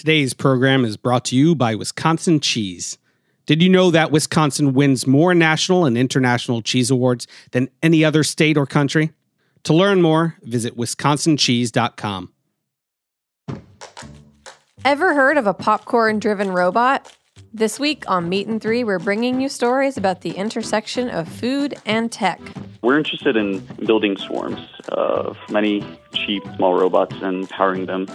Today's program is brought to you by Wisconsin Cheese. Did you know that Wisconsin wins more national and international cheese awards than any other state or country? To learn more, visit wisconsincheese.com. Ever heard of a popcorn driven robot? This week on Meat and Three, we're bringing you stories about the intersection of food and tech. We're interested in building swarms of many cheap, small robots and powering them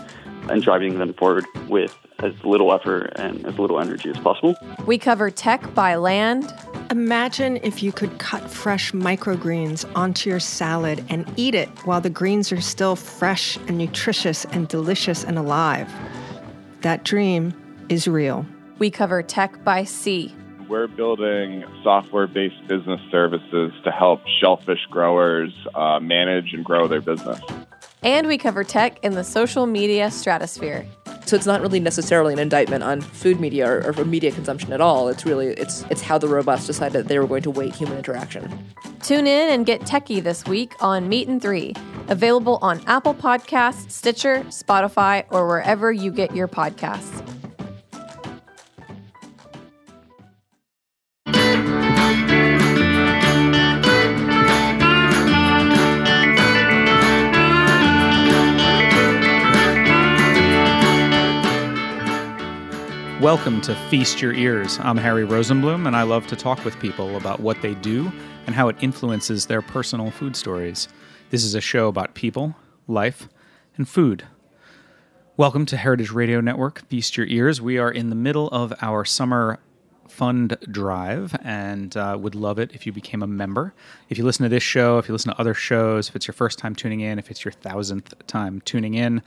and driving them forward with as little effort and as little energy as possible. We cover tech by land. Imagine if you could cut fresh microgreens onto your salad and eat it while the greens are still fresh and nutritious and delicious and alive. That dream is real. We cover tech by sea. We're building software based business services to help shellfish growers uh, manage and grow their business. And we cover tech in the social media stratosphere. So it's not really necessarily an indictment on food media or, or media consumption at all. It's really it's it's how the robots decided they were going to weight human interaction. Tune in and get techie this week on Meat and Three, available on Apple Podcasts, Stitcher, Spotify, or wherever you get your podcasts. Welcome to Feast Your Ears. I'm Harry Rosenblum, and I love to talk with people about what they do and how it influences their personal food stories. This is a show about people, life, and food. Welcome to Heritage Radio Network, Feast Your Ears. We are in the middle of our summer fund drive and uh, would love it if you became a member. If you listen to this show, if you listen to other shows, if it's your first time tuning in, if it's your thousandth time tuning in,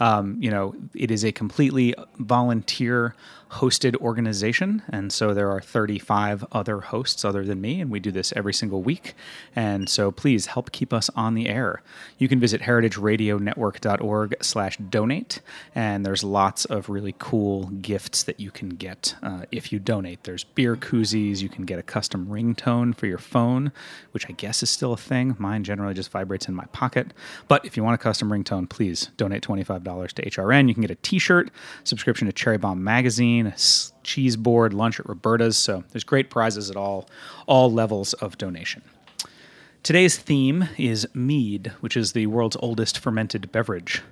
um, you know, it is a completely volunteer hosted organization. And so there are 35 other hosts other than me, and we do this every single week. And so please help keep us on the air. You can visit heritageradionetwork.org slash donate, and there's lots of really cool gifts that you can get uh, if you donate. There's beer koozies, you can get a custom ringtone for your phone, which I guess is still a thing. Mine generally just vibrates in my pocket. But if you want a custom ringtone, please donate $25 to HRN. You can get a t-shirt, subscription to Cherry Bombe Magazine, cheese board, lunch at Roberta's. So there's great prizes at all all levels of donation. Today's theme is mead, which is the world's oldest fermented beverage.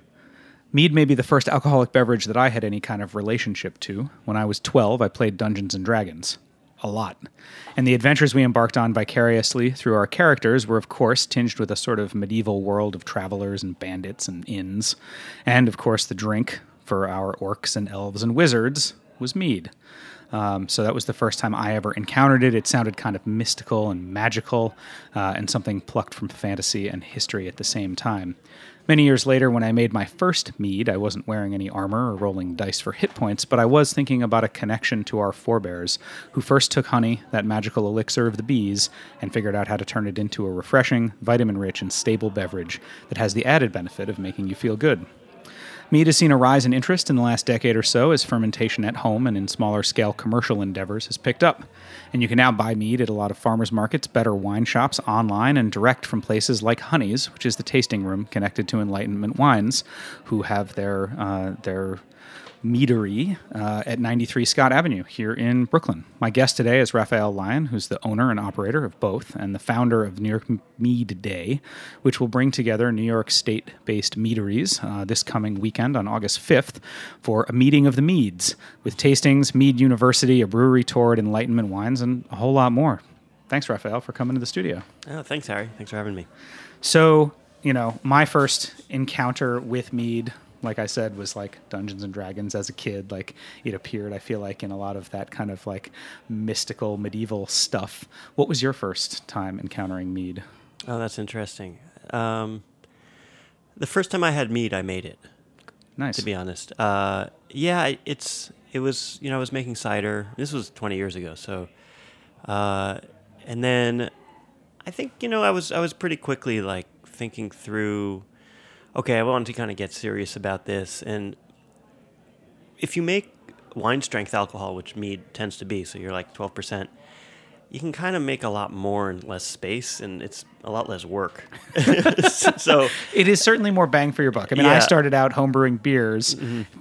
Mead may be the first alcoholic beverage that I had any kind of relationship to. When I was 12, I played Dungeons and Dragons. A lot. And the adventures we embarked on vicariously through our characters were, of course, tinged with a sort of medieval world of travelers and bandits and inns. And, of course, the drink for our orcs and elves and wizards was mead. Um, so that was the first time I ever encountered it. It sounded kind of mystical and magical, uh, and something plucked from fantasy and history at the same time. Many years later, when I made my first mead, I wasn't wearing any armor or rolling dice for hit points, but I was thinking about a connection to our forebears, who first took honey, that magical elixir of the bees, and figured out how to turn it into a refreshing, vitamin rich, and stable beverage that has the added benefit of making you feel good. Mead has seen a rise in interest in the last decade or so as fermentation at home and in smaller scale commercial endeavors has picked up. And you can now buy mead at a lot of farmers markets, better wine shops, online, and direct from places like Honey's, which is the tasting room connected to Enlightenment Wines, who have their uh, their meadery uh, at 93 Scott Avenue here in Brooklyn. My guest today is Raphael Lyon, who's the owner and operator of both and the founder of New York Mead Day, which will bring together New York state based meaderies uh, this coming weekend on August 5th for a meeting of the meads with tastings, Mead University, a brewery tour at Enlightenment Wines, and a whole lot more. Thanks, Raphael, for coming to the studio. Oh, thanks, Harry. Thanks for having me. So, you know, my first encounter with mead like I said, was like Dungeons and Dragons as a kid. Like it appeared, I feel like, in a lot of that kind of like mystical medieval stuff. What was your first time encountering mead? Oh, that's interesting. Um, the first time I had mead, I made it. Nice. To be honest, uh, yeah, it's it was you know I was making cider. This was 20 years ago, so uh, and then I think you know I was I was pretty quickly like thinking through okay, I wanted to kind of get serious about this. And if you make wine strength alcohol, which mead tends to be, so you're like 12%, you can kind of make a lot more in less space, and it's a lot less work. so It is certainly more bang for your buck. I mean, I Yeah. Mm-hmm. started out homebrewing beers,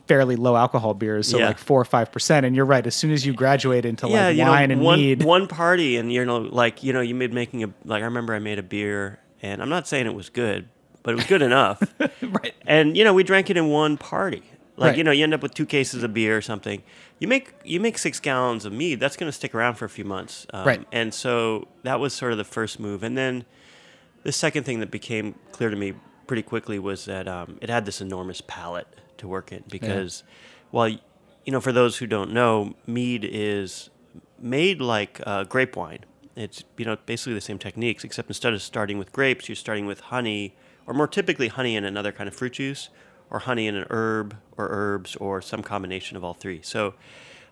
fairly low alcohol beers, so Yeah. like four or five percent. And you're right. As soon as you graduate into yeah, like wine know, and one mead, one party, and you know, like you know, you made making a like I remember I made a beer, and I'm not saying it was good, but it was good enough. right? and you know we drank it in one party like Right. you know you end up with two cases of beer or something you make you make six gallons of mead that's going to stick around for a few months um, Right. and so that was sort of the first move and then the second thing that became clear to me pretty quickly was that um, it had this enormous palate to work in because well y- you know for those who don't know mead is made like uh, grape wine it's you know basically the same techniques except instead of starting with grapes you're starting with honey or more typically honey and another kind of fruit juice or honey and an herb or herbs or some combination of all three so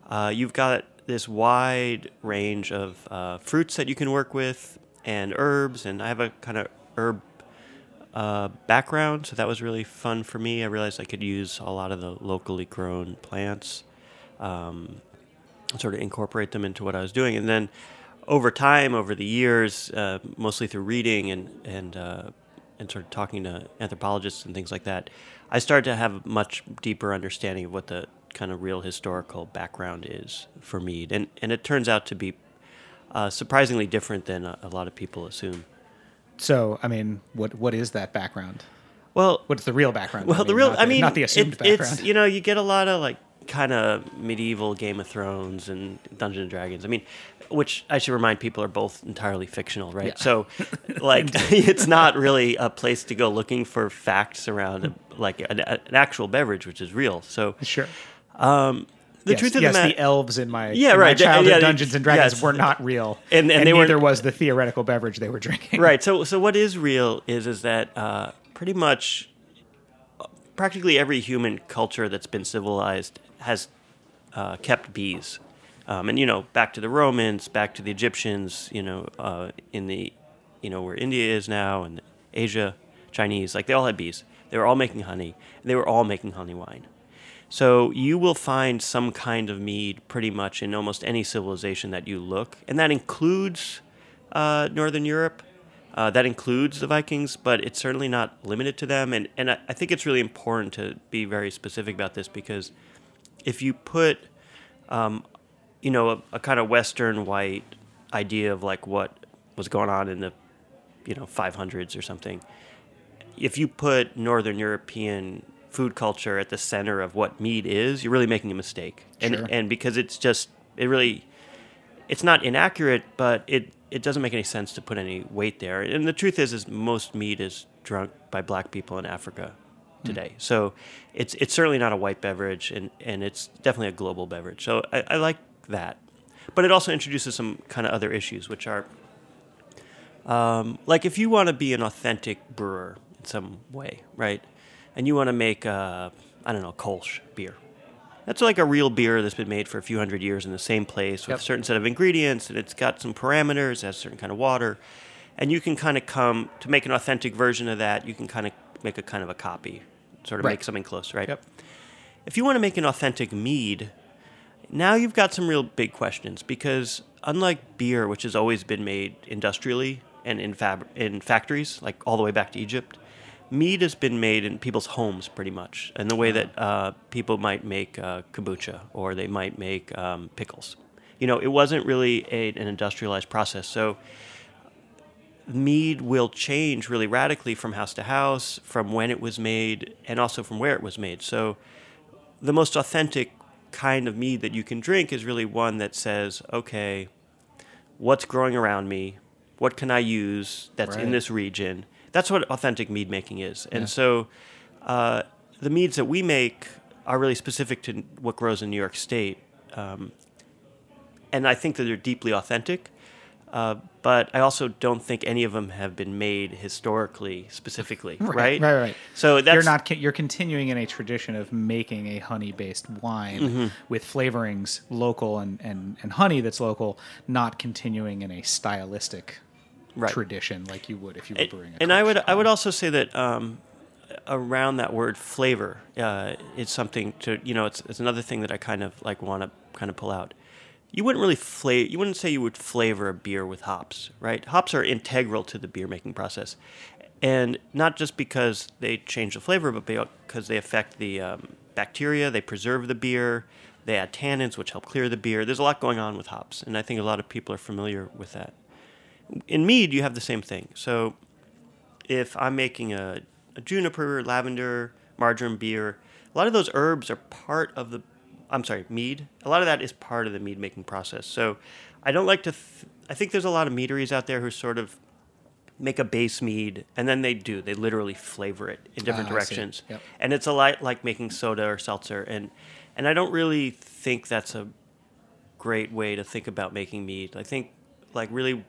uh, you've got this wide range of uh, fruits that you can work with and herbs and i have a kind of herb uh, background, so that was really fun for me. I realized I could use a lot of the locally grown plants, um, sort of incorporate them into what I was doing, and then over time, over the years, uh, mostly through reading and and uh, and sort of talking to anthropologists and things like that, I started to have a much deeper understanding of what the kind of real historical background is for mead, and and it turns out to be uh, surprisingly different than a, a lot of people assume. So, I mean, what what is that background? Well, What's the real background? Well, the real, not I mean, not the assumed it, background. it's you know you get a lot of like kind of medieval Game of Thrones and Dungeons and Dragons. I mean, which I should remind people are both entirely fictional, right? Yeah. So, like, it's not really a place to go looking for facts around like an, an actual beverage, which is real. So, sure. um, the yes, truth of yes, the matter, the elves in my Yeah, in right, they- childhood yeah, Dungeons and Dragons yes. were not real, And- and they were- was the theoretical beverage they were drinking. right so so what is real is is that uh, pretty much uh, practically every human culture that's been civilized has uh, kept bees. Um, and you know back to the romans back to the egyptians you know uh, in the you know where india is now and asia chinese like they all had bees. They were all making honey. They were all making honey wine. So you will find some kind of mead pretty much in almost any civilization that you look, and that includes uh, Northern Europe. Uh, that includes the Vikings, but it's certainly not limited to them. And and I, I think it's really important to be very specific about this because if you put, um, you know, a, a kind of Western white idea of like what was going on in the, you know, 500s or something, if you put Northern European food culture at the center of what mead is, you're really making a mistake. And Sure. and because it's just it really it's not inaccurate, but it it doesn't make any sense to put any weight there. And the truth is is most mead is drunk by black people in Africa today. So it's it's certainly not a white beverage and, and it's definitely a global beverage. So I, I like that. But it also introduces some kind of other issues which are um, like if you want to be an authentic brewer in some way, right? And you want to make, uh, I don't know, Kolsch beer. That's like a real beer that's been made for a few hundred years in the same place with Yep. a certain set of ingredients, and it's got some parameters, it has a certain kind of water, and you can kind of come to make an authentic version of that. You can kind of make a kind of a copy, sort of Right. make something close, right? Yep. If you want to make an authentic mead, now you've got some real big questions because unlike beer, which has always been made industrially and in fab- in factories, like all the way back to Egypt, mead has been made in people's homes pretty much, in the way that uh, people might make uh, kombucha or they might make um, pickles. You know, it wasn't really a, an industrialized process, so mead will change really radically from house to house, from when it was made, and also from where it was made. So the most authentic kind of mead that you can drink is really one that says, okay, what's growing around me? What can I use that's in this region? That's what authentic mead making is. And Yeah. so uh, the meads that we make are really specific to what grows in New York State. Um, and I think that they're deeply authentic. Uh, but I also don't think any of them have been made historically, specifically, right? Right, right. So that's you're not you're continuing in a tradition of making a honey based wine Mm-hmm. with flavorings local and, and, and honey that's local, not continuing in a stylistic Right. tradition like you would if you were And, brewing a and I would I would also say that um, around that word flavor, uh, it's something to you know it's, it's another thing that I kind of like want to kind of pull out. You wouldn't really flavor. You wouldn't say you would flavor a beer with hops, right? Hops are integral to the beer making process, and not just because they change the flavor, but because they affect the um, bacteria. They preserve the beer. They add tannins, which help clear the beer. There's a lot going on with hops, and I think a lot of people are familiar with that. In mead, you have the same thing. So, if I'm making a, a juniper, lavender, marjoram beer, a lot of those herbs are part of the I'm sorry, mead. A lot of that is part of the mead making process. So I don't like to. Th- I think there's a lot of meaderies out there who sort of make a base mead and then they do. They literally flavor it in different Ah, directions, Yep. and it's a lot like making soda or seltzer. And and I don't really think that's a great way to think about making mead. I think like really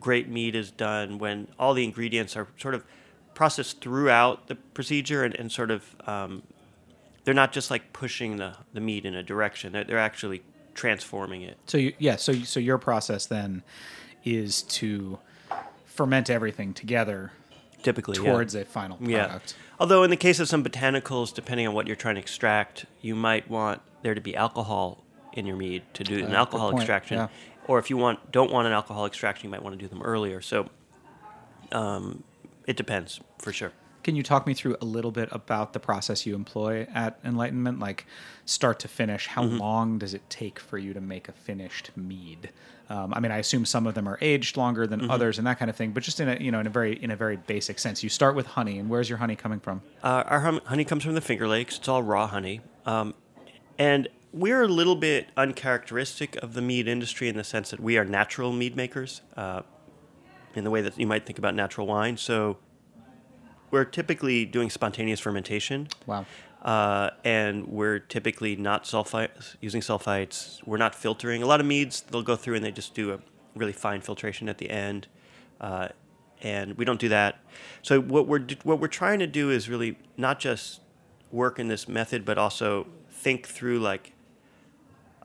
great mead is done when all the ingredients are sort of processed throughout the procedure and, and sort of um, they're not just like pushing the, the mead in a direction. They're, they're actually transforming it. So you, yeah, so so your process then is to ferment everything together typically yeah. towards a final yeah. product. although in the case of some botanicals depending on what you're trying to extract you might want there to be alcohol in your mead to do Uh, an alcohol extraction. Yeah. or if you want don't want an alcohol extraction you might want to do them earlier. So um, it depends for sure Can you talk me through a little bit about the process you employ at Enlightenment, like start to finish? How Mm-hmm. long does it take for you to make a finished mead? Um, I mean, I assume some of them are aged longer Mm-hmm. than others and that kind of thing, but just in a you know in a very in a very basic sense, you start with honey, and where's your honey coming from? Uh, our hum- honey comes from the Finger Lakes. It's all raw honey. Um, and we're a little bit uncharacteristic of the mead industry in the sense that we are natural mead makers uh, in the way that you might think about natural wine. So we're typically doing spontaneous fermentation. Wow. Uh, and we're typically not sulfites, using sulfites. We're not filtering. A lot of meads, they'll go through and they just do a really fine filtration at the end. Uh, and we don't do that. So what we're what we're trying to do is really not just work in this method, but also think through like.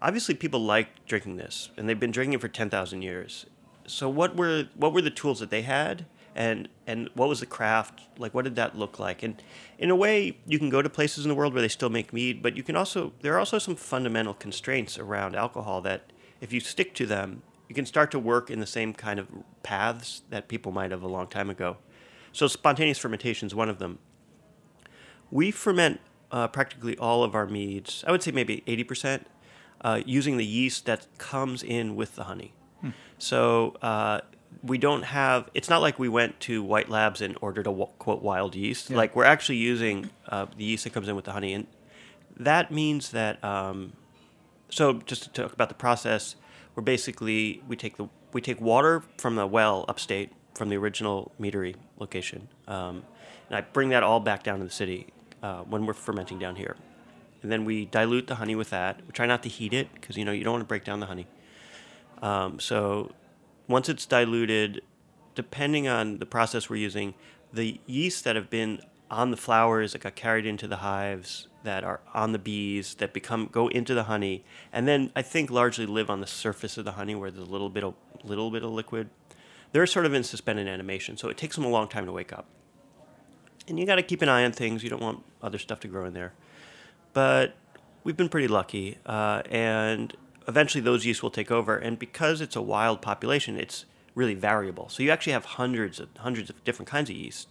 Obviously, people like drinking this, and they've been drinking it for ten thousand years. So what were what were the tools that they had, and and what was the craft like? What did that look like? And in a way, you can go to places in the world where they still make mead, but you can also there are also some fundamental constraints around alcohol that if you stick to them, you can start to work in the same kind of paths that people might have a long time ago. So spontaneous fermentation is one of them. We ferment uh, practically all of our meads. I would say maybe eighty percent uh, using the yeast that comes in with the honey. So uh, we don't have. It's not like we went to White Labs and ordered a quote wild yeast. Like we're actually using uh, the yeast that comes in with the honey, and that means that. Um, so just to talk about the process, we're basically we take the we take water from the well upstate from the original meadery location, um, and I bring that all back down to the city uh, when we're fermenting down here, and then we dilute the honey with that. We try not to heat it because you know you don't want to break down the honey. Um, so once it's diluted, depending on the process we're using, the yeast that have been on the flowers that got carried into the hives, that are on the bees, that become go into the honey, and then I think largely live on the surface of the honey where there's a little bit of little bit of liquid. They're sort of in suspended animation, so it takes them a long time to wake up. And you got to keep an eye on things. You don't want other stuff to grow in there. But we've been pretty lucky, uh, and eventually those yeast will take over. And because it's a wild population, it's really variable. So you actually have hundreds of hundreds of different kinds of yeast.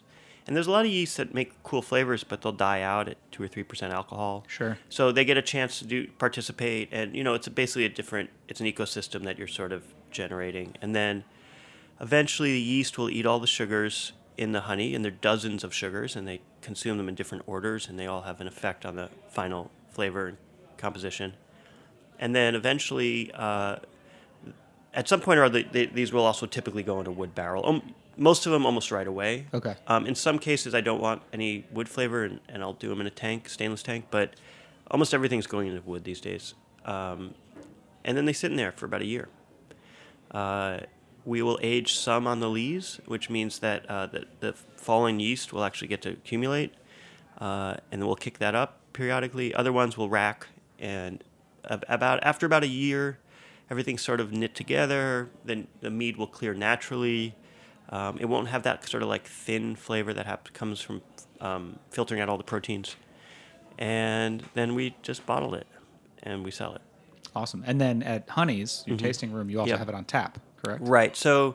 And there's a lot of yeast that make cool flavors, but they'll die out at two or three percent alcohol. Sure. So they get a chance to do participate, and you know it's basically a different. It's an ecosystem that you're sort of generating, and then eventually the yeast will eat all the sugars in the honey, and there are dozens of sugars, and they consume them in different orders, and they all have an effect on the final flavor and composition. And then eventually, uh, at some point or other, they, these will also typically go into wood barrel. Um, most of them almost right away. Okay. Um, in some cases, I don't want any wood flavor, and, and I'll do them in a tank, stainless tank. But almost everything's going into wood these days. Um, and then they sit in there for about a year. Uh, we will age some on the lees, which means that uh, the, the fallen yeast will actually get to accumulate, uh, and then we'll kick that up periodically. Other ones will rack, and about after about a year, everything's sort of knit together. Then the mead will clear naturally. Um, it won't have that sort of like thin flavor that comes from um, filtering out all the proteins. And then we just bottle it and we sell it. Awesome. And then at Honey's, your tasting room, you also Mm-hmm. Yep. have it on tap, correct? Right. So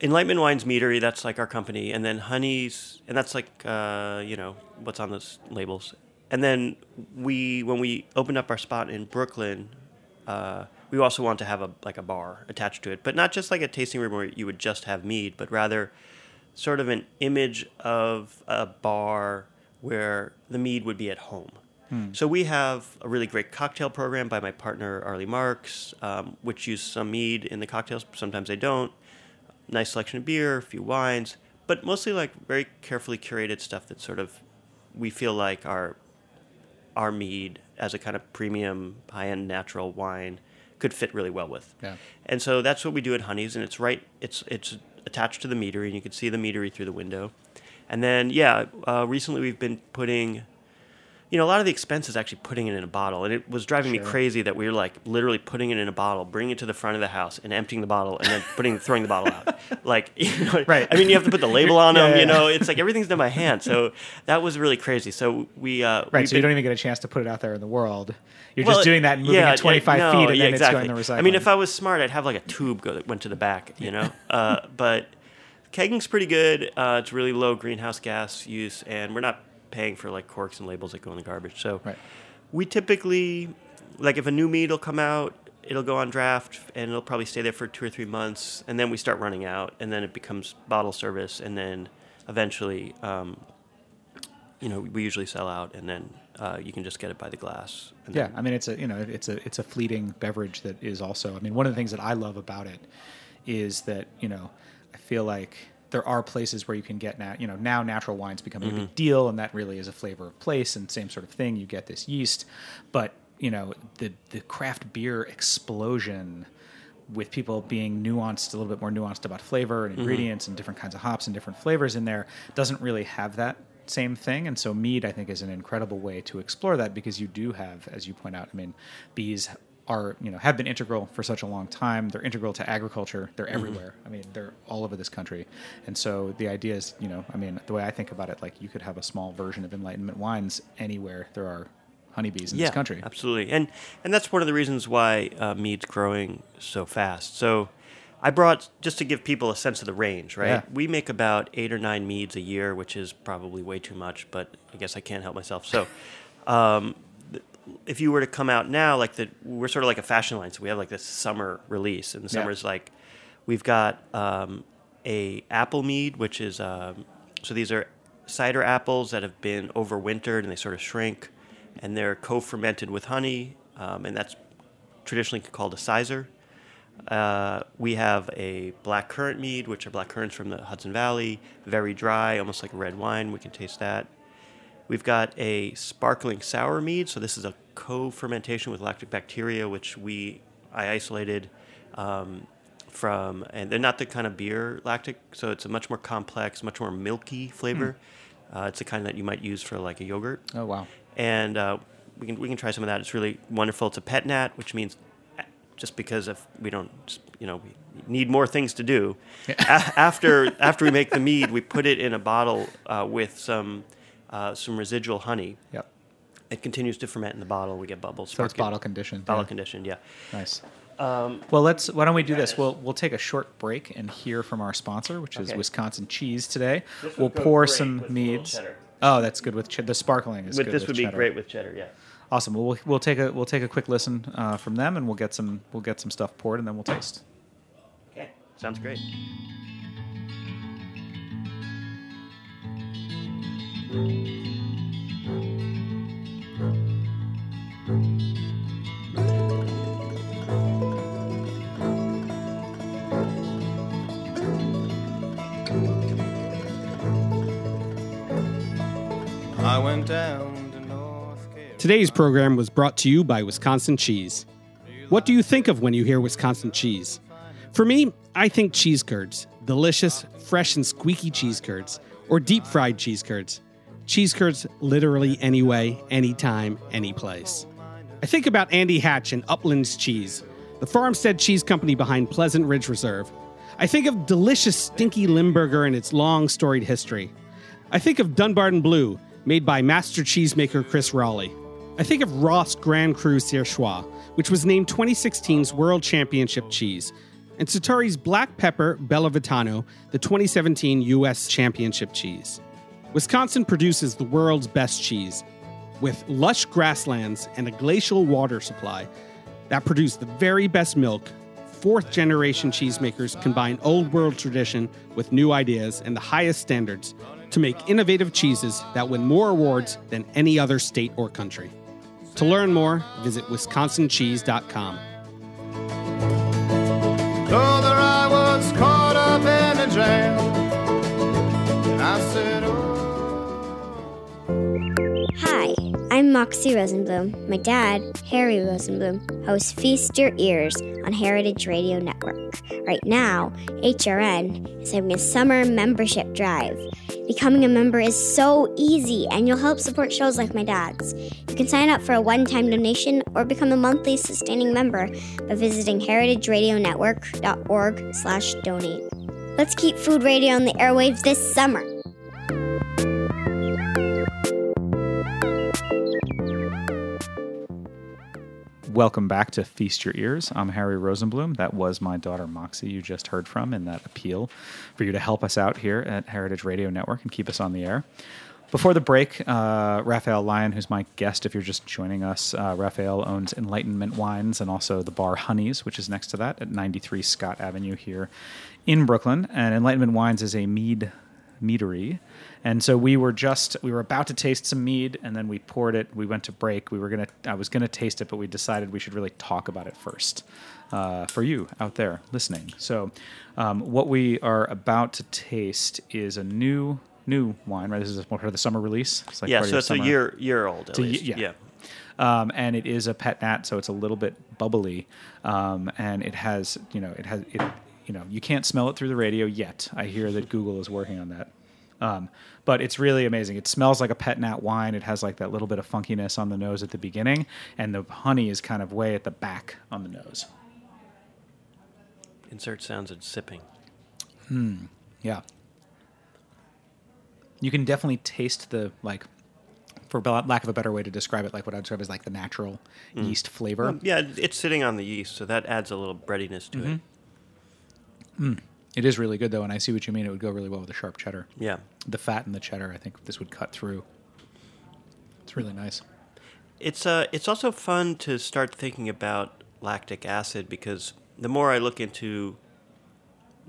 Enlightenment Wines Meadery, that's like our company, and then Honey's, and that's like uh, you know what's on those labels. And then we, when we opened up our spot in Brooklyn, uh, we also want to have a like a bar attached to it, but not just like a tasting room where you would just have mead, but rather sort of an image of a bar where the mead would be at home. So we have a really great cocktail program by my partner Arlie Marks, um, which use some mead in the cocktails. Sometimes they don't. Nice selection of beer, a few wines, but mostly like very carefully curated stuff that sort of we feel like our our mead as a kind of premium high end natural wine could fit really well with. Yeah. And so that's what we do at Honey's, and it's right. It's it's attached to the meadery, and you can see the meadery through the window. And then yeah, uh, recently we've been putting, you know, a lot of the expense is actually putting it in a bottle, and it was driving me crazy that we were like literally putting it in a bottle, bringing it to the front of the house, and emptying the bottle, and then putting throwing the bottle out. Like, you know, Right. I mean, you have to put the label on Yeah, them. yeah, You yeah. know, it's like everything's done by hand. So that was really crazy. So we uh, Right. So you don't even get a chance to put it out there in the world. You're well, just doing that and moving it 25 yeah, feet, and then exactly. it's going to recycling. I mean, if I was smart, I'd have like a tube go that went to the back, you know. uh, but kegging's pretty good. Uh, it's really low greenhouse gas use, and we're not paying for like corks and labels that go in the garbage. So Right. we typically, like, if a new mead will come out, it'll go on draft, and it'll probably stay there for two or three months, and then we start running out, and then it becomes bottle service, and then eventually. Um, you know, we usually sell out, and then uh, you can just get it by the glass. And Yeah, then- I mean it's a you know it's a it's a fleeting beverage that is also. I mean, one of the things that I love about it is that you know I feel like there are places where you can get now you know now natural wines becoming a big mm-hmm. deal, and that really is a flavor of place and same sort of thing. You get this yeast, but you know the the craft beer explosion with people being nuanced, a little bit more nuanced about flavor and mm-hmm. ingredients and different kinds of hops and different flavors in there, doesn't really have that same thing. And so mead, I think, is an incredible way to explore that because you do have, as you point out, I mean, bees are you know have been integral for such a long time. They're integral to agriculture. They're everywhere. I mean, they're all over this country. And so the idea is, you know, I mean, the way I think about it, like you could have a small version of Enlightenment wines anywhere there are honeybees in yeah, this country. Absolutely, and and that's one of the reasons why uh, mead's growing so fast. So, I brought just to give people a sense of the range. Right, Yeah. we make about eight or nine meads a year, which is probably way too much, but I guess I can't help myself. So. Um, if you were to come out now, like the we're sort of like a fashion line, so we have like this summer release, and the Yeah. summer's like we've got um, a apple mead, which is um, so these are cider apples that have been overwintered and they sort of shrink, and they're co-fermented with honey, um, and that's traditionally called a cyser. Uh, we have a black currant mead, which are black currants from the Hudson Valley, very dry, almost like a red wine. We can taste that. We've got a sparkling sour mead. So this is a co-fermentation with lactic bacteria, which we I isolated um, from, and they're not the kind of beer lactic. So it's a much more complex, much more milky flavor. Uh, it's the kind that you might use for like a yogurt Oh wow. and uh, we can we can try some of that. It's really wonderful. It's a pet nat, which means uh, just because if we don't, you know, we need more things to do. A- after after we make the mead, we put it in a bottle uh, with some uh, some residual honey. Yep. It continues to ferment in the bottle. We get bubbles. So it's bottle conditioned. Bottle yeah. conditioned, yeah. Nice. Um, Well, let's. Why don't we do this? We'll we'll take a short break and hear from our sponsor, which is Okay. Wisconsin Cheese. Today, This we'll pour some with a little meads. Oh, that's good with ch- the sparkling. Is with good this with would be great with cheddar, yeah. Awesome. Well, we'll we'll take a we'll take a quick listen uh, from them, and we'll get some we'll get some stuff poured, and then we'll taste. Okay, sounds great. Today's program was brought to you by Wisconsin Cheese. What do you think of when you hear Wisconsin cheese? For me, I think cheese curds. Delicious, fresh, and squeaky cheese curds. Or deep fried cheese curds. Cheese curds literally any way, anytime, any place. I think about Andy Hatch and Uplands Cheese, the farmstead cheese company behind Pleasant Ridge Reserve. I think of delicious stinky Limburger and its long storied history. I think of Dunbarton Blue, made by master cheesemaker Chris Roelli. I think of Roth Grand Cru Surchoix, which was named 2016's World Championship cheese, and Sartori's Black Pepper Bellavitano, the 2017 U.S. Championship cheese. Wisconsin produces the world's best cheese, with lush grasslands and a glacial water supply that produce the very best milk. Fourth generation cheesemakers combine old world tradition with new ideas and the highest standards to make innovative cheeses that win more awards than any other state or country. To learn more, visit wisconsincheese.com. Hi, I'm Moxie Rosenblum. My dad, Harry Rosenblum, hosts Feast Your Ears on Heritage Radio Network. Right now, HRN is having a summer membership drive. Becoming a member is so easy, and you'll help support shows like my dad's. You can sign up for a one-time donation or become a monthly sustaining member by visiting heritageradionetwork.org slash donate. Let's keep food radio on the airwaves this summer. Welcome back to Feast Your Ears. I'm Harry Rosenblum. That was my daughter Moxie you just heard from in that appeal for you to help us out here at Heritage Radio Network and keep us on the air. Before the break, uh, Raphael Lyon, who's my guest, if you're just joining us, uh, Raphael owns Enlightenment Wines and also the bar Honeys, which is next to that at 93 Scott Avenue here in Brooklyn. And Enlightenment Wines is a mead meadery. And so we were just we were about to taste some mead and then we poured it. We went to break. We were gonna I was gonna taste it, but we decided we should really talk about it first. Uh, for you out there listening. So um, what we are about to taste is a new new wine, right? This is part of the summer release. It's like yeah, so it's summer- a year year old at least. yeah. yeah. um, and it is a pet nat, so it's a little bit bubbly, um, and it has, you know, it has, it, you know, you can't smell it through the radio yet. I hear that Google is working on that, um, but it's really amazing. It smells like a pet nat wine. It has like that little bit of funkiness on the nose at the beginning, and the honey is kind of way at the back on the nose. Insert sounds of sipping. Hmm. Yeah. You can definitely taste the like, for lack of a better way to describe it, like what I'd describe as like the natural yeast flavor. Yeah, it's sitting on the yeast, so that adds a little breadiness to it. It is really good though, and I see what you mean. It would go really well with a sharp cheddar. Yeah. The fat and the cheddar, I think this would cut through. It's really nice. It's uh, it's also fun to start thinking about lactic acid because the more I look into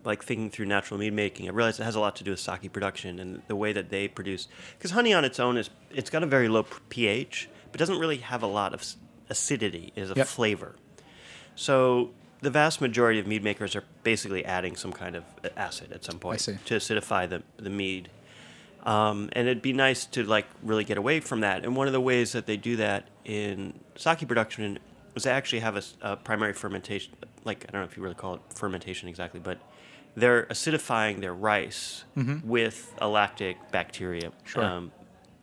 like thinking through natural mead making, I realize it has a lot to do with sake production and the way that they produce. Because honey on its own is it's got a very low pH, but doesn't really have a lot of acidity as a Yep. flavor. So the vast majority of mead makers are basically adding some kind of acid at some point to acidify the the mead. Um, and it'd be nice to like really get away from that. And one of the ways that they do that in sake production is they actually have a primary fermentation. Like I don't know if you really call it fermentation exactly, but they're acidifying their rice with a lactic bacteria. Sure. Um,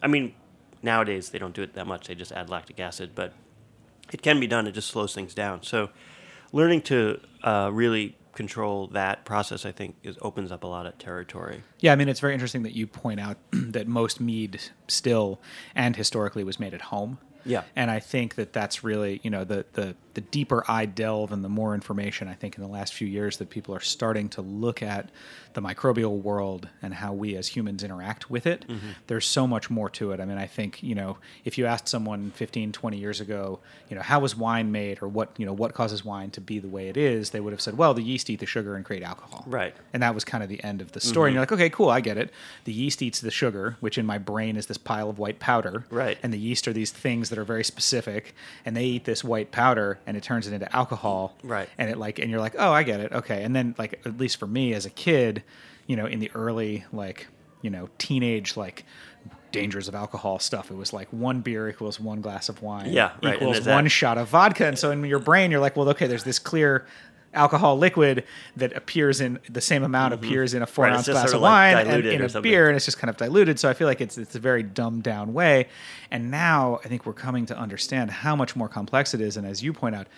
I mean, nowadays they don't do it that much. They just add lactic acid, but it can be done. It just slows things down. So, learning to uh, really control that process, I think, is opens up a lot of territory. Yeah, I mean, it's very interesting that you point out that most mead still and historically was made at home. Yeah. And I think that that's really, you know, the, the, the deeper I delve and the more information I think in the last few years that people are starting to look at the microbial world and how we as humans interact with it, mm-hmm. there's so much more to it. I mean, I think, you know, if you asked someone 15, 20 years ago, you know, how was wine made or what, you know, what causes wine to be the way it is, they would have said, well, the yeast eat the sugar and create alcohol. Right. And that was kind of the end of the mm-hmm. story. And you're like, okay, cool, I get it. The yeast eats the sugar, which in my brain is this pile of white powder. Right. And the yeast are these things that are very specific, and they eat this white powder, and it turns it into alcohol. Right. And it like, and you're like, oh, I get it. Okay. And then like, at least for me as a kid, you know, in the early like, you know, teenage like dangers of alcohol stuff. It was like one beer equals one glass of wine. Yeah, right, Equals is that- one shot of vodka. And so in your brain, you're like, well, okay, there's this clear alcohol liquid that appears in the same amount appears in a four Mm-hmm. Right, ounce glass sort of of like wine and in a something. beer, and it's just kind of diluted. So I feel like it's it's a very dumbed down way. And now I think we're coming to understand how much more complex it is. And as you point out,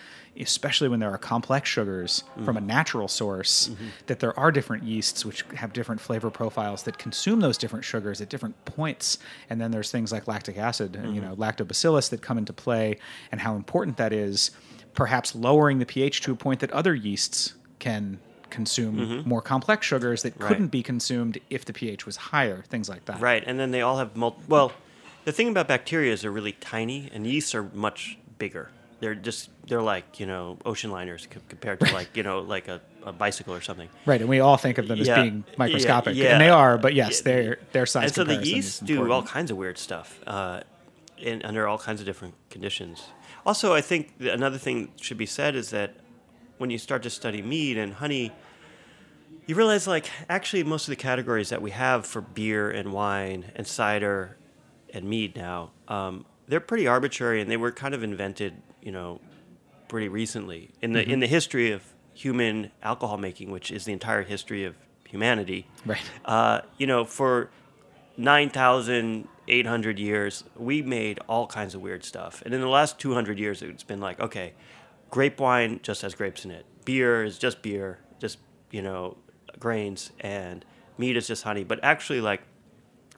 especially when there are complex sugars from a Mm-hmm. natural source, that there are different yeasts which have different flavor profiles that consume those different sugars at different points. And then there's things like lactic acid, and you Mm-hmm. know, lactobacillus that come into play, and how important that is. Perhaps lowering the pH to a point that other yeasts can consume more complex sugars that Mm-hmm. Right. couldn't be consumed if the pH was higher, things like that. Right, and then they all have mul- well, the thing about bacteria is they're really tiny, and yeasts are much bigger. They're just they're like you know ocean liners co- compared to like you know like a, a bicycle or something. Right, and we all think of them as being microscopic, yeah. and they are. But yes, Yeah. their their size. and so the yeasts do all kinds of weird stuff uh, in, under all kinds of different conditions. Also, I think another thing should be said is that when you start to study mead and honey, you realize like actually most of the categories that we have for beer and wine and cider and mead now, um, they're pretty arbitrary and they were kind of invented, you know, pretty recently in the in the history of human alcohol making, which is the entire history of humanity. Right. Uh, you know, for 9,800 years, we made all kinds of weird stuff. And in the last 200 years, it's been like, okay, grape wine just has grapes in it. Beer is just beer, just, you know, grains. And mead is just honey. But actually, like,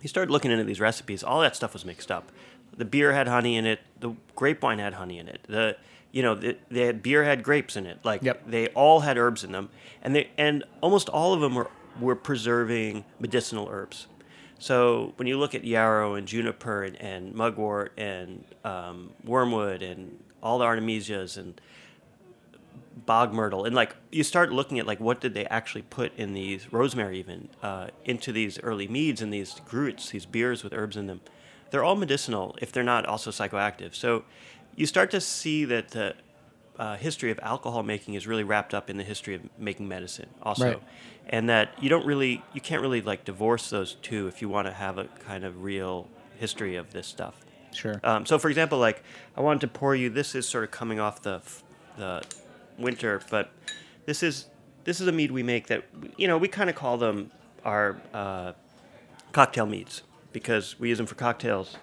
you start looking into these recipes, all that stuff was mixed up. The beer had honey in it. The grape wine had honey in it. The you know the, the beer had grapes in it. Like Yep. they all had herbs in them, and they and almost all of them were were preserving medicinal herbs. So when you look at yarrow and juniper and, and mugwort and um, wormwood and all the artemisias and bog myrtle and like you start looking at like what did they actually put in these rosemary even uh, into these early meads and these gruits these beers with herbs in them they're all medicinal if they're not also psychoactive. So you start to see that the uh, history of alcohol making is really wrapped up in the history of making medicine also Right. and that you don't really you can't really like divorce those two if you want to have a kind of real history of this stuff Sure. um, so, for example, like I wanted to pour you. This is sort of coming off the the winter, but this is this is a mead we make that you know we kind of call them our uh, cocktail meads because we use them for cocktails.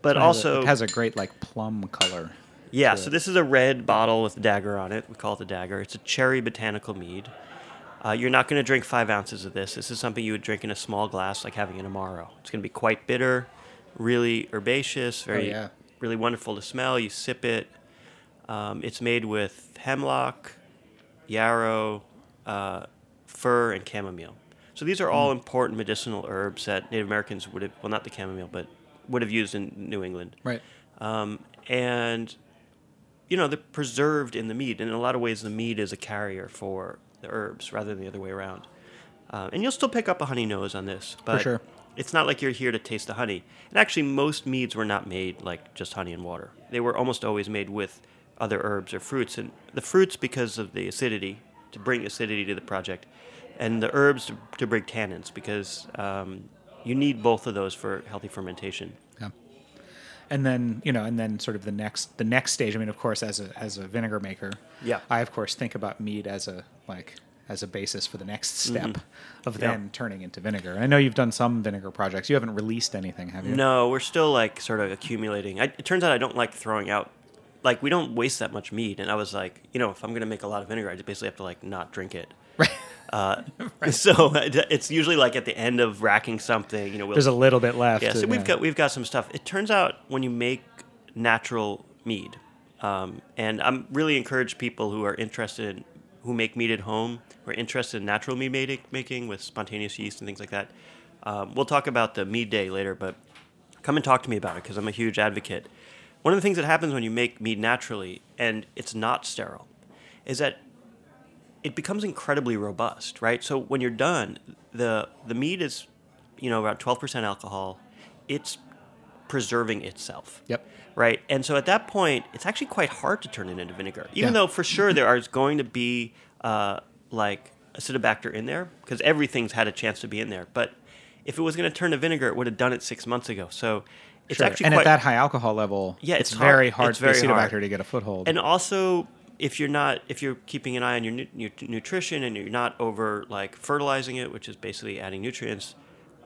But It has a- also, it has a great like plum color. Yeah, so this is a red bottle with a dagger on it. We call it the dagger. It's a cherry botanical mead. Uh, you're not going to drink five ounces of this. This is something you would drink in a small glass, like having an amaro. It's going to be quite bitter, really herbaceous, very, yeah. really wonderful to smell. You sip it. Um, it's made with hemlock, yarrow, uh, fir, and chamomile. So these are all important medicinal herbs that Native Americans would have, well, not the chamomile, but would have used in New England Right. um, and you know they're preserved in the mead. And in a lot of ways, the mead is a carrier for the herbs rather than the other way around. Uh, and you'll still pick up a honey nose on this, but sure. it's not like you're here to taste the honey. And actually, most meads were not made like just honey and water. They were almost always made with other herbs or fruits, and the fruits because of the acidity to bring acidity to the project, and the herbs to, to bring tannins because um, you need both of those for healthy fermentation. Yeah. And then you know, and then sort of the next the next stage. I mean, of course, as a as a vinegar maker, Yeah. I of course think about mead as a like as a basis for the next step of Mm-hmm. Yeah. then turning into vinegar. I know you've done some vinegar projects. You haven't released anything, have you? No, we're still like sort of accumulating. I, it turns out I don't like throwing out. Like we don't waste that much mead, and I was like, you know, if I'm gonna make a lot of vinegar, I just basically have to like not drink it. Right. Uh, So it's usually like at the end of racking something, you know, we'll, There's a little bit left. yeah. So we've got we've got some stuff. It turns out when you make natural mead, um, and I'm really encourage people who are interested in who make mead at home, who are interested in natural mead making, making with spontaneous yeast and things like that. Um, we'll talk about the mead day later, but come and talk to me about it because I'm a huge advocate. One of the things that happens when you make mead naturally and it's not sterile is that it becomes incredibly robust, right? So when you're done, the the mead is, you know, about 12% alcohol. It's preserving itself. Yep. Right. And so at that point, it's actually quite hard to turn it into vinegar, even Yeah. though for sure there is going to be uh, like acetobacter in there because everything's had a chance to be in there. But if it was going to turn to vinegar, it would have done it six months ago. So it's Sure. actually and quite at that high alcohol level, Yeah, it's, it's very hard. hard It's for very hard. Acetobacter to get a foothold. and also if you're not if you're keeping an eye on your, nu- your nutrition and you're not over like fertilizing it, which is basically adding nutrients,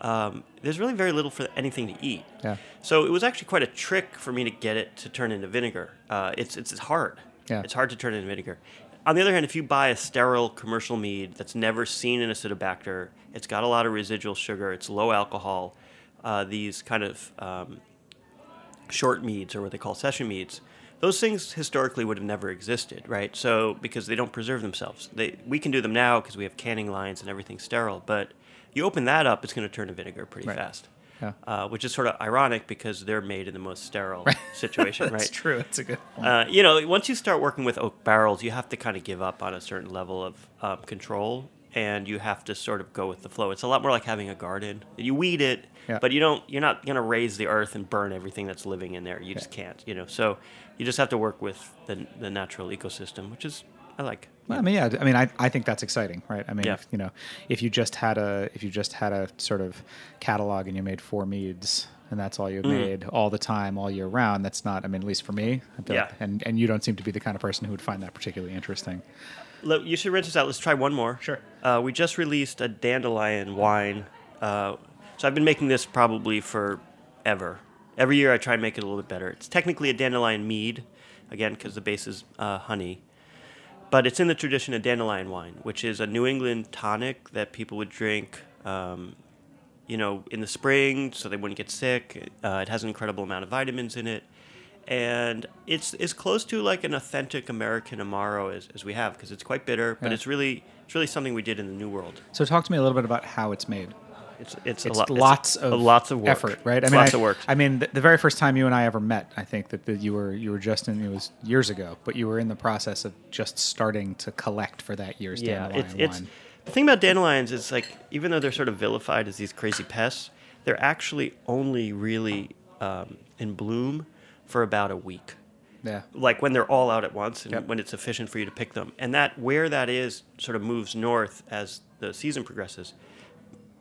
um, there's really very little for anything to eat. Yeah. So it was actually quite a trick for me to get it to turn into vinegar. Uh, it's, it's it's hard. Yeah. It's hard to turn into vinegar. On the other hand, if you buy a sterile commercial mead that's never seen an acetobacter, it's got a lot of residual sugar, it's low alcohol. Uh, these kind of um, short meads or what they call session meads those things historically would have never existed right so because they don't preserve themselves they, we can do them now because we have canning lines and everything's sterile but you open that up it's going to turn to vinegar pretty Right. fast Yeah. uh, which is sort of ironic because they're made in the most sterile situation right? That's right true. That's a good point. uh, you know, once you start working with oak barrels, you have to kind of give up on a certain level of um, control, and you have to sort of go with the flow. It's a lot more like having a garden. You weed it, Yeah. but you don't. You're not going to raze the earth and burn everything that's living in there. You just can't. You know, so you just have to work with the the natural ecosystem, which is I like. Well, I mean, yeah. I mean, I, I think that's exciting, right? I mean, Yeah. if, you know, if you just had a if you just had a sort of catalog and you made four meads and that's all you Mm. made all the time, all year round, that's not. I mean, at least for me, Yeah. like- and and you don't seem to be the kind of person who would find that particularly interesting. Look, you should rinse this out. Let's try one more. Sure. Uh, we just released a dandelion wine. Uh, so I've been making this probably for ever. Every year I try and make it a little bit better. It's technically a dandelion mead, again, because the base is uh, honey. But it's in the tradition of dandelion wine, which is a New England tonic that people would drink, um, you know, in the spring so they wouldn't get sick. Uh, it has an incredible amount of vitamins in it. And it's as close to like an authentic American Amaro as, as we have because it's quite bitter, but Yeah. it's really it's really something we did in the New World. So talk to me a little bit about how it's made. It's it's, It's a lot, lots it's of lots of work. effort, right? I mean, lots I, of work. I mean, the, the very first time you and I ever met, I think that, that you were you were just in it was years ago, but you were in the process of just starting to collect for that year's yeah, dandelion it's, it's the thing about dandelions is like even though they're sort of vilified as these crazy pests, they're actually only really um, in bloom for about a week. Yeah. like when they're all out at once and Yep. when it's efficient for you to pick them. And that where that is sort of moves north as the season progresses.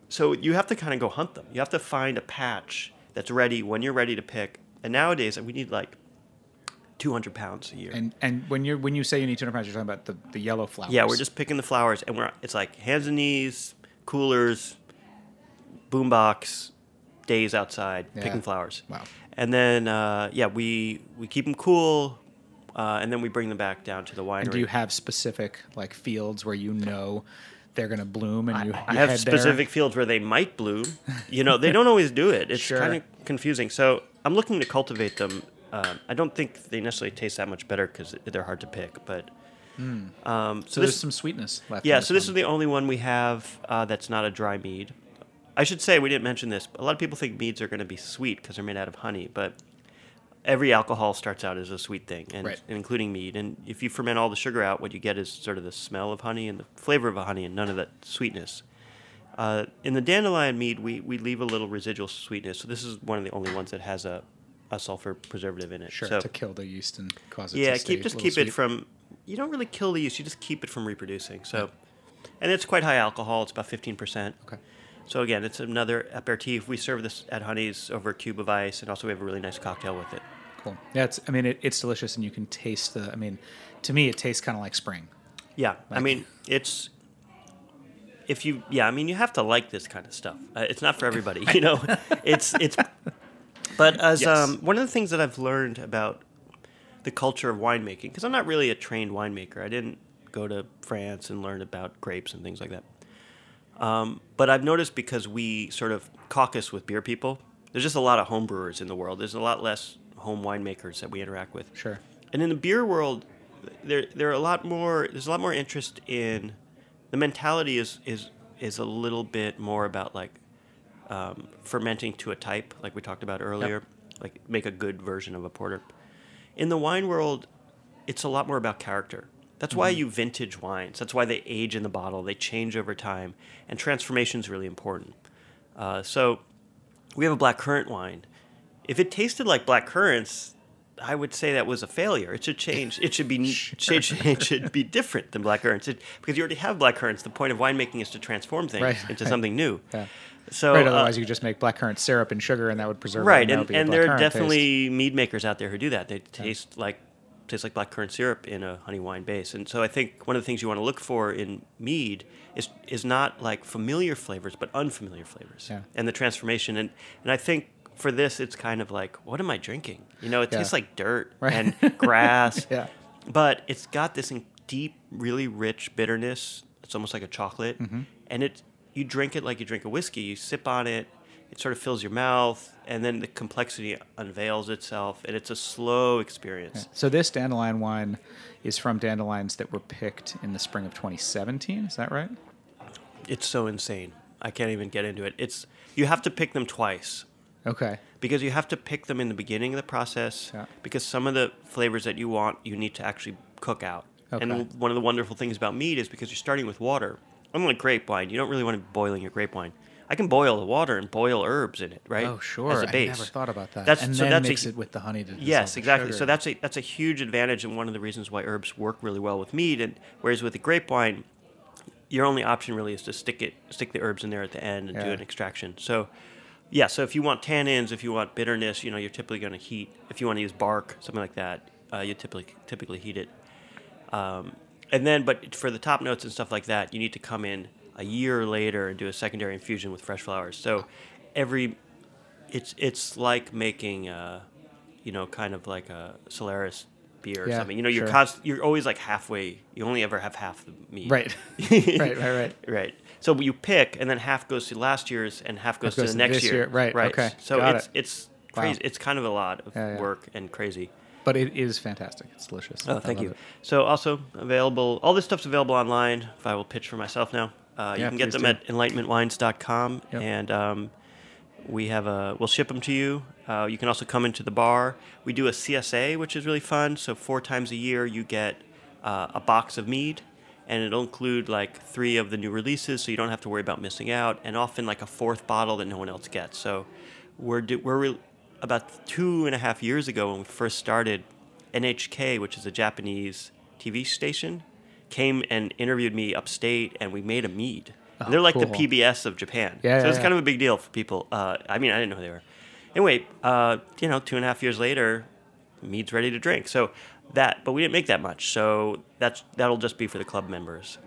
So you have to kind of go hunt them. You have to find a patch that's ready when you're ready to pick. And nowadays we need like 200 pounds a year. And and when you are when you say you need 200 pounds, you're talking about the, the yellow flowers. yeah, we're just picking the flowers, and we're it's like hands and knees, coolers, boombox, days outside Yeah. picking flowers. Wow. And then uh, yeah, we we keep them cool, uh, and then we bring them back down to the winery. And do you have specific like fields where you know they're going to bloom and you, I you have head specific fields where they might bloom. You know, they don't always do it. It's Sure. kind of confusing. So I'm looking to cultivate them. Um, I don't think they necessarily taste that much better because they're hard to pick. But um, there? so So this there's some sweetness left. yeah, in so this is the only one we have uh, that's not a dry mead. I should say we didn't mention this. A lot of people think meads are going to be sweet because they're made out of honey, but every alcohol starts out as a sweet thing, and Right. including mead. And if you ferment all the sugar out, what you get is sort of the smell of honey and the flavor of a honey, and none of that sweetness. Uh, in the dandelion mead, we, we leave a little residual sweetness. So this is one of the only ones that has a, a sulfur preservative in it. sure so, to kill the yeast and cause it yeah, keep just keep little it from. You don't really kill the yeast; you just keep it from reproducing. So, and it's quite high alcohol. It's about fifteen percent. Okay. So again, it's another aperitif. We serve this at Honey's over a cube of ice, and also we have a really nice cocktail with it. Cool. Yeah, it's. I mean, it, it's delicious, and you can taste the. I mean, to me, it tastes kind of like spring. Yeah, I mean it's. If you, yeah, I mean you have to like this kind of stuff. Uh, it's not for everybody, you know. it's it's. But as Yes. um, one of the things that I've learned about the culture of winemaking, because I'm not really a trained winemaker. I didn't go to France and learn about grapes and things like that. Um, but I've noticed because we sort of caucus with beer people, there's just a lot of home brewers in the world. There's a lot less home winemakers that we interact with. Sure. And in the beer world, there there are a lot more. There's a lot more interest in the mentality is is is a little bit more about like um, fermenting to a type, like we talked about earlier, like make a good version of a porter. In the wine world, it's a lot more about character. That's why you vintage wines. That's why they age in the bottle. They change over time, and transformation is really important. Uh, so, we have a black currant wine. If it tasted like black currants, I would say that was a failure. It should change. It should be should, it should be different than black currants It- because you already have black currants. The point of winemaking is to transform things Right, into right. something new. Yeah. So right. uh, Otherwise, you could just make black currant syrup and sugar, and that would preserve. it, right, and, would be a and there are blackcurrant taste. definitely mead makers out there who do that. They taste like tastes like blackcurrant syrup in a honey wine base. And so I think one of the things you want to look for in mead is is not like familiar flavors, but unfamiliar flavors, Yeah. and the transformation. And and I think for this, it's kind of like, what am I drinking? You know, it Yeah. tastes like dirt Right. and grass, Yeah. but it's got this in- deep, really rich bitterness. It's almost like a chocolate, Mm-hmm. and it you drink it like you drink a whiskey. You sip on it, it sort of fills your mouth, and then the complexity unveils itself, and it's a slow experience. So this dandelion wine is from dandelions that were picked in the spring of 2017. Is that right? It's so insane. I can't even get into it. It's you have to pick them twice Okay. because you have to pick them in the beginning of the process Yeah. because some of the flavors that you want you need to actually cook out. Okay. And one of the wonderful things about mead is because you're starting with water. Unlike grape wine, you don't really want to be boiling your grape wine. I can boil the water and boil herbs in it, right? Oh, sure. As a base. I never thought about that. That's and so then that's mix a, it with the honey to Yes, exactly. sugar. So that's a that's a huge advantage and one of the reasons why herbs work really well with mead. And whereas with the grape wine, your only option really is to stick it stick the herbs in there at the end and do an extraction. So yeah, so if you want tannins, if you want bitterness, you know, you're typically going to heat. If you want to use bark, something like that, uh, you typically typically heat it. Um, and then, but for the top notes and stuff like that, you need to come in a year later and do a secondary infusion with fresh flowers. So every, it's it's like making, uh, you know, kind of like a solera beer or Yeah, something. You know, you're sure. const- you're always like halfway. You only ever have half the mead. Right. right, right, right. Right. So you pick, and then half goes to last year's, and half goes, goes to the next year. year. Right, Right. okay. So Got it's it. it's Wow. crazy. It's kind of a lot of Yeah, yeah. work and crazy. But it is fantastic. It's delicious. Oh, thank you. it. So also available. All this stuff's available online. If I will pitch for myself now, uh, you Yeah, can get them do. at enlightenmentwines.com, Yep. and um, we have a. We'll ship them to you. Uh, you can also come into the bar. We do a CSA, which is really fun. So four times a year, you get uh, a box of mead, and it'll include like three of the new releases, so you don't have to worry about missing out, and often like a fourth bottle that no one else gets. So we're do, we're re- about two and a half years ago when we first started. NHK, which is a Japanese TV station, came and interviewed me upstate, and we made a mead. And they're like the Oh. PBS of Japan. Yeah, so yeah, it's yeah. kind of a big deal for people. Uh, I mean, I didn't know who they were. Anyway, uh, you know, two and a half years later, mead's ready to drink. So that, but we didn't make that much. So that's that'll just be for the club members.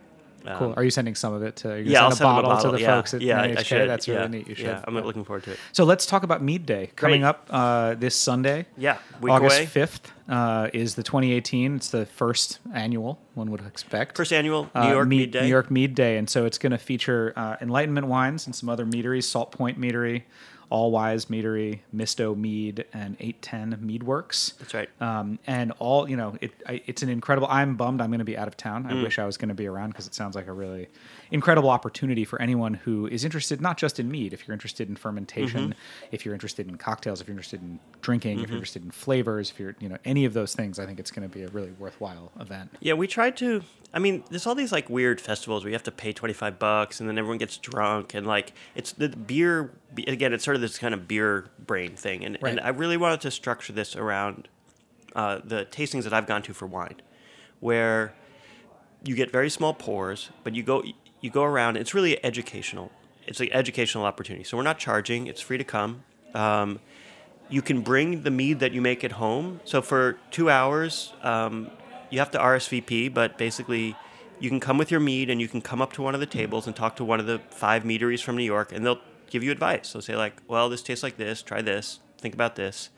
Cool. Um, Are you sending some of it to? Yeah, I'll send a send them bottle, to the yeah. folks at yeah, I- I NHK? should. That's really yeah. neat. You should. Yeah, I'm looking forward to it. So let's talk about Mead Day coming Great. up uh, this Sunday. Yeah, August 5th uh, is the 2018. It's the first annual, one would expect. First annual New Uh, York Mead, Mead Day. New York Mead Day. And so it's going to feature uh, Enlightenment Wines and some other meaderies Salt Point Meadery, All Wise Meadery, Misto Mead, and 810 Mead Works. That's right. Um, and all, you know, it, I, it's an incredible. I'm bummed I'm going to be out of town. Mm. I wish I was going to be around because it sounds like a really incredible opportunity for anyone who is interested, not just in mead, if you're interested in fermentation, Mm-hmm. if you're interested in cocktails, if you're interested in drinking, if you're interested in flavors, if you're, you know, any of those things, I think it's going to be a really worthwhile event. Yeah, we tried to. I mean, there's all these like weird festivals where you have to pay 25 bucks and then everyone gets drunk and like it's the beer. Again, it's sort of this kind of beer brain thing, and, Right. and I really wanted to structure this around uh, the tastings that I've gone to for wine, where you get very small pours, but you go you go around. It's really educational. It's an educational opportunity. So we're not charging. It's free to come. Um, you can bring the mead that you make at home. So for two hours, um, you have to RSVP, but basically, you can come with your mead and you can come up to one of the tables and talk to one of the five meaderies from New York, and they'll give you advice. They'll say like, "Well, this tastes like this. Try this. Think about this,"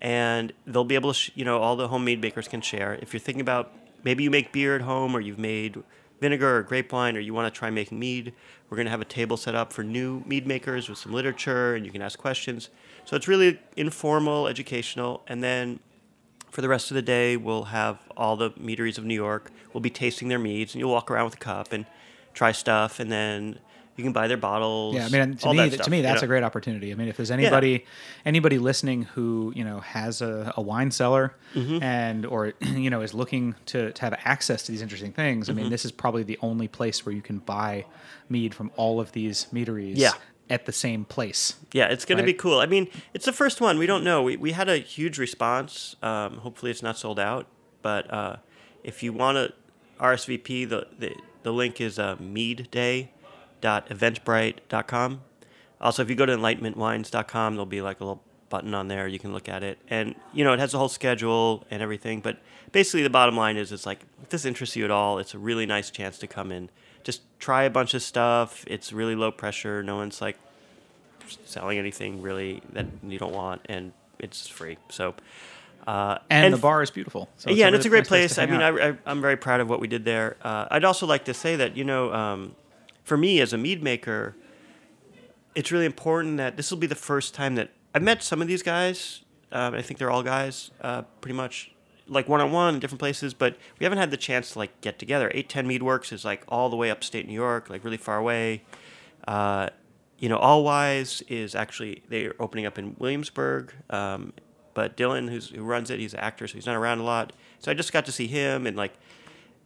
and they'll be able to, sh- you know, all the homemade makers can share. If you're thinking about maybe you make beer at home or you've made vinegar or grape wine or you want to try making mead, we're going to have a table set up for new mead makers with some literature and you can ask questions. So it's really informal, educational, and then for the rest of the day, we'll have all the meaderies of New York. We'll be tasting their meads, and you'll walk around with a cup and try stuff, and then you can buy their bottles. Yeah, I mean, to me, that stuff, to me, you that's know? a great opportunity. I mean, if there's anybody, anybody listening who you know has a, a wine cellar Mm-hmm. and or you know is looking to, to have access to these interesting things, I Mm-hmm. mean, this is probably the only place where you can buy mead from all of these meaderies. Yeah. At the same place. Yeah, it's going to be cool. I mean, it's the first one. We don't know. We, we had a huge response. Um, hopefully, it's not sold out. But uh, if you want to RSVP, the, the, the link is uh, meadday.eventbrite.com. Also, if you go to enlightenmentwines.com, there'll be like a little button on there. You can look at it, and you know it has a whole schedule and everything. But basically, the bottom line is, it's like if this interests you at all, it's a really nice chance to come in, just try a bunch of stuff. It's really low pressure. No one's like selling anything really that you don't want, and it's free. So. Uh, And, the bar is beautiful. So yeah, and really it's a great nice place. to I mean, out. I, I, I'm very proud of what we did there. Uh, I'd also like to say that you know, um, for me as a mead maker, it's really important that this will be the first time that I've met some of these guys. Um, I think they're all guys, uh, pretty much, like one on one in different places. But we haven't had the chance to like get together. Eight Ten Mead Works is like all the way upstate New York, like really far away. Uh, you know, All Wise is actually they're opening up in Williamsburg. Um, but Dylan, who runs it, he's an actor, so he's not around a lot. So I just got to see him, and like,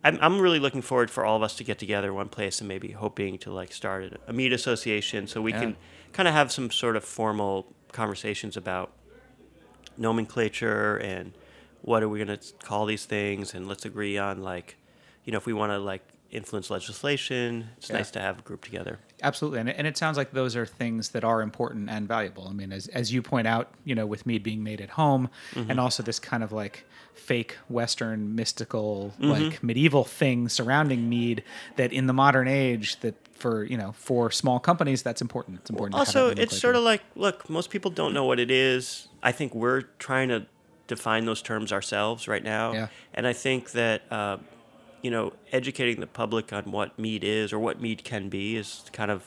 I'm, I'm really looking forward for all of us to get together one place and maybe hoping to like start a, mead association so we Yeah. can kind of have some sort of formal conversations about nomenclature and what are we going to call these things, and let's agree on like, you know, if we want to like influence legislation, it's Yeah. nice to have a group together. Absolutely, and it, and it sounds like those are things that are important and valuable. I mean, as as you point out, you know, with mead being made at home, Mm-hmm. and also this kind of like fake Western mystical, Mm-hmm. like medieval thing surrounding mead, that in the modern age, that for you know, for small companies, that's important. It's important. to have Also, it's sort of like, look, most people don't know what it is. I think we're trying to define those terms ourselves right now. Yeah. And I think that, uh, you know, educating the public on what mead is or what mead can be is kind of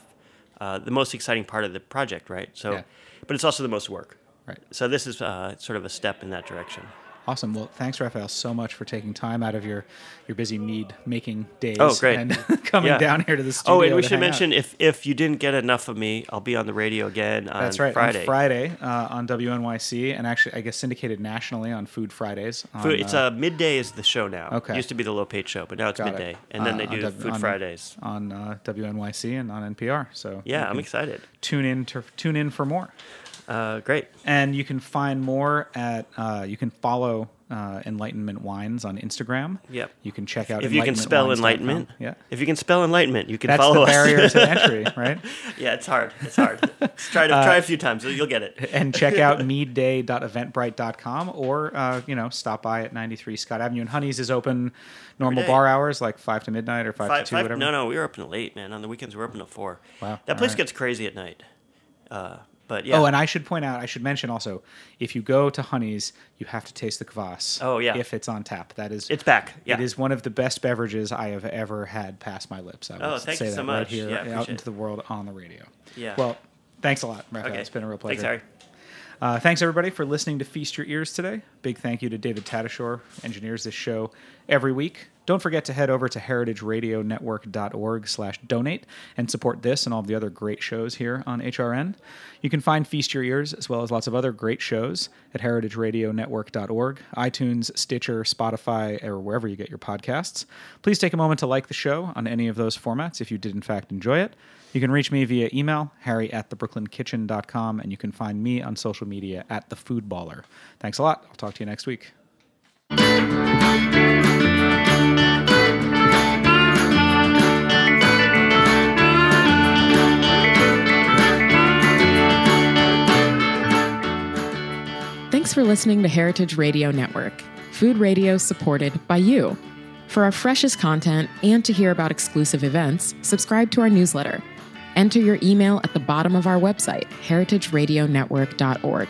uh, the most exciting part of the project, right? So, Yeah. but it's also the most work. Right. So this is uh, sort of a step in that direction. Awesome. Well, thanks, Raphael, so much for taking time out of your your busy mead making days. Oh, great. And coming Yeah. down here to the studio. Oh, and we should out. mention if if you didn't get enough of me, I'll be on the radio again on That's right. Friday. On Friday uh, on WNYC, and actually, I guess syndicated nationally on Food Fridays. On, Food, it's uh, uh, midday is the show now. Okay. It used to be the Lopate show, but now it's got it. midday, and then Uh, they do W- Food on- Fridays. on uh, WNYC and on NPR. So Yeah, I'm excited. Tune in to tune in for more, Uh, great. and you can find more at uh, you can follow uh, Enlightenment Wines on Instagram. Yep. You can check out If you can spell enlightenmentwines.com. enlightenment, Yeah. If you can spell enlightenment, you can That's follow the barrier us. to entry, right? yeah, it's hard. It's hard. Just try to Uh, try a few times, you'll get it. and check out meadday.eventbrite.com or uh, you know stop by at 93 Scott Avenue. And Honey's is open normal bar hours like five to midnight or five, Five, to two, five- whatever. no, no, we were open late, man. On the weekends, we are open till four. Wow, That place alright. gets crazy at night. But yeah. Oh, and I should point out, I should mention also, if you go to Honey's, you have to taste the kvass. Oh, yeah. if it's on tap, that is It's back, yeah. it is one of the best beverages I have ever had pass my lips. I would Oh, thank say you so that right here, Yeah, out into it. the world on the radio. Yeah. Well, thanks a lot, Raphael. Okay. It's been a real pleasure. Thanks, Harry. Uh, thanks everybody for listening to Feast Your Ears today. Big thank you to David Tadashore, engineers this show every week. Don't forget to head over to heritageradionetwork.org slash donate and support this and all of the other great shows here on HRN. You can find Feast Your Ears as well as lots of other great shows at heritageradionetwork.org, iTunes, Stitcher, Spotify, or wherever you get your podcasts. Please take a moment to like the show on any of those formats if you did in fact enjoy it. You can reach me via email, harry at thebrooklyn.kitchen.com, and you can find me on social media at the Food Thanks a lot. I'll talk to you next week. Thanks for listening to Heritage Radio Network, food radio supported by you. For our freshest content and to hear about exclusive events, subscribe to our newsletter. Enter your email at the bottom of our website, heritageradionetwork.org.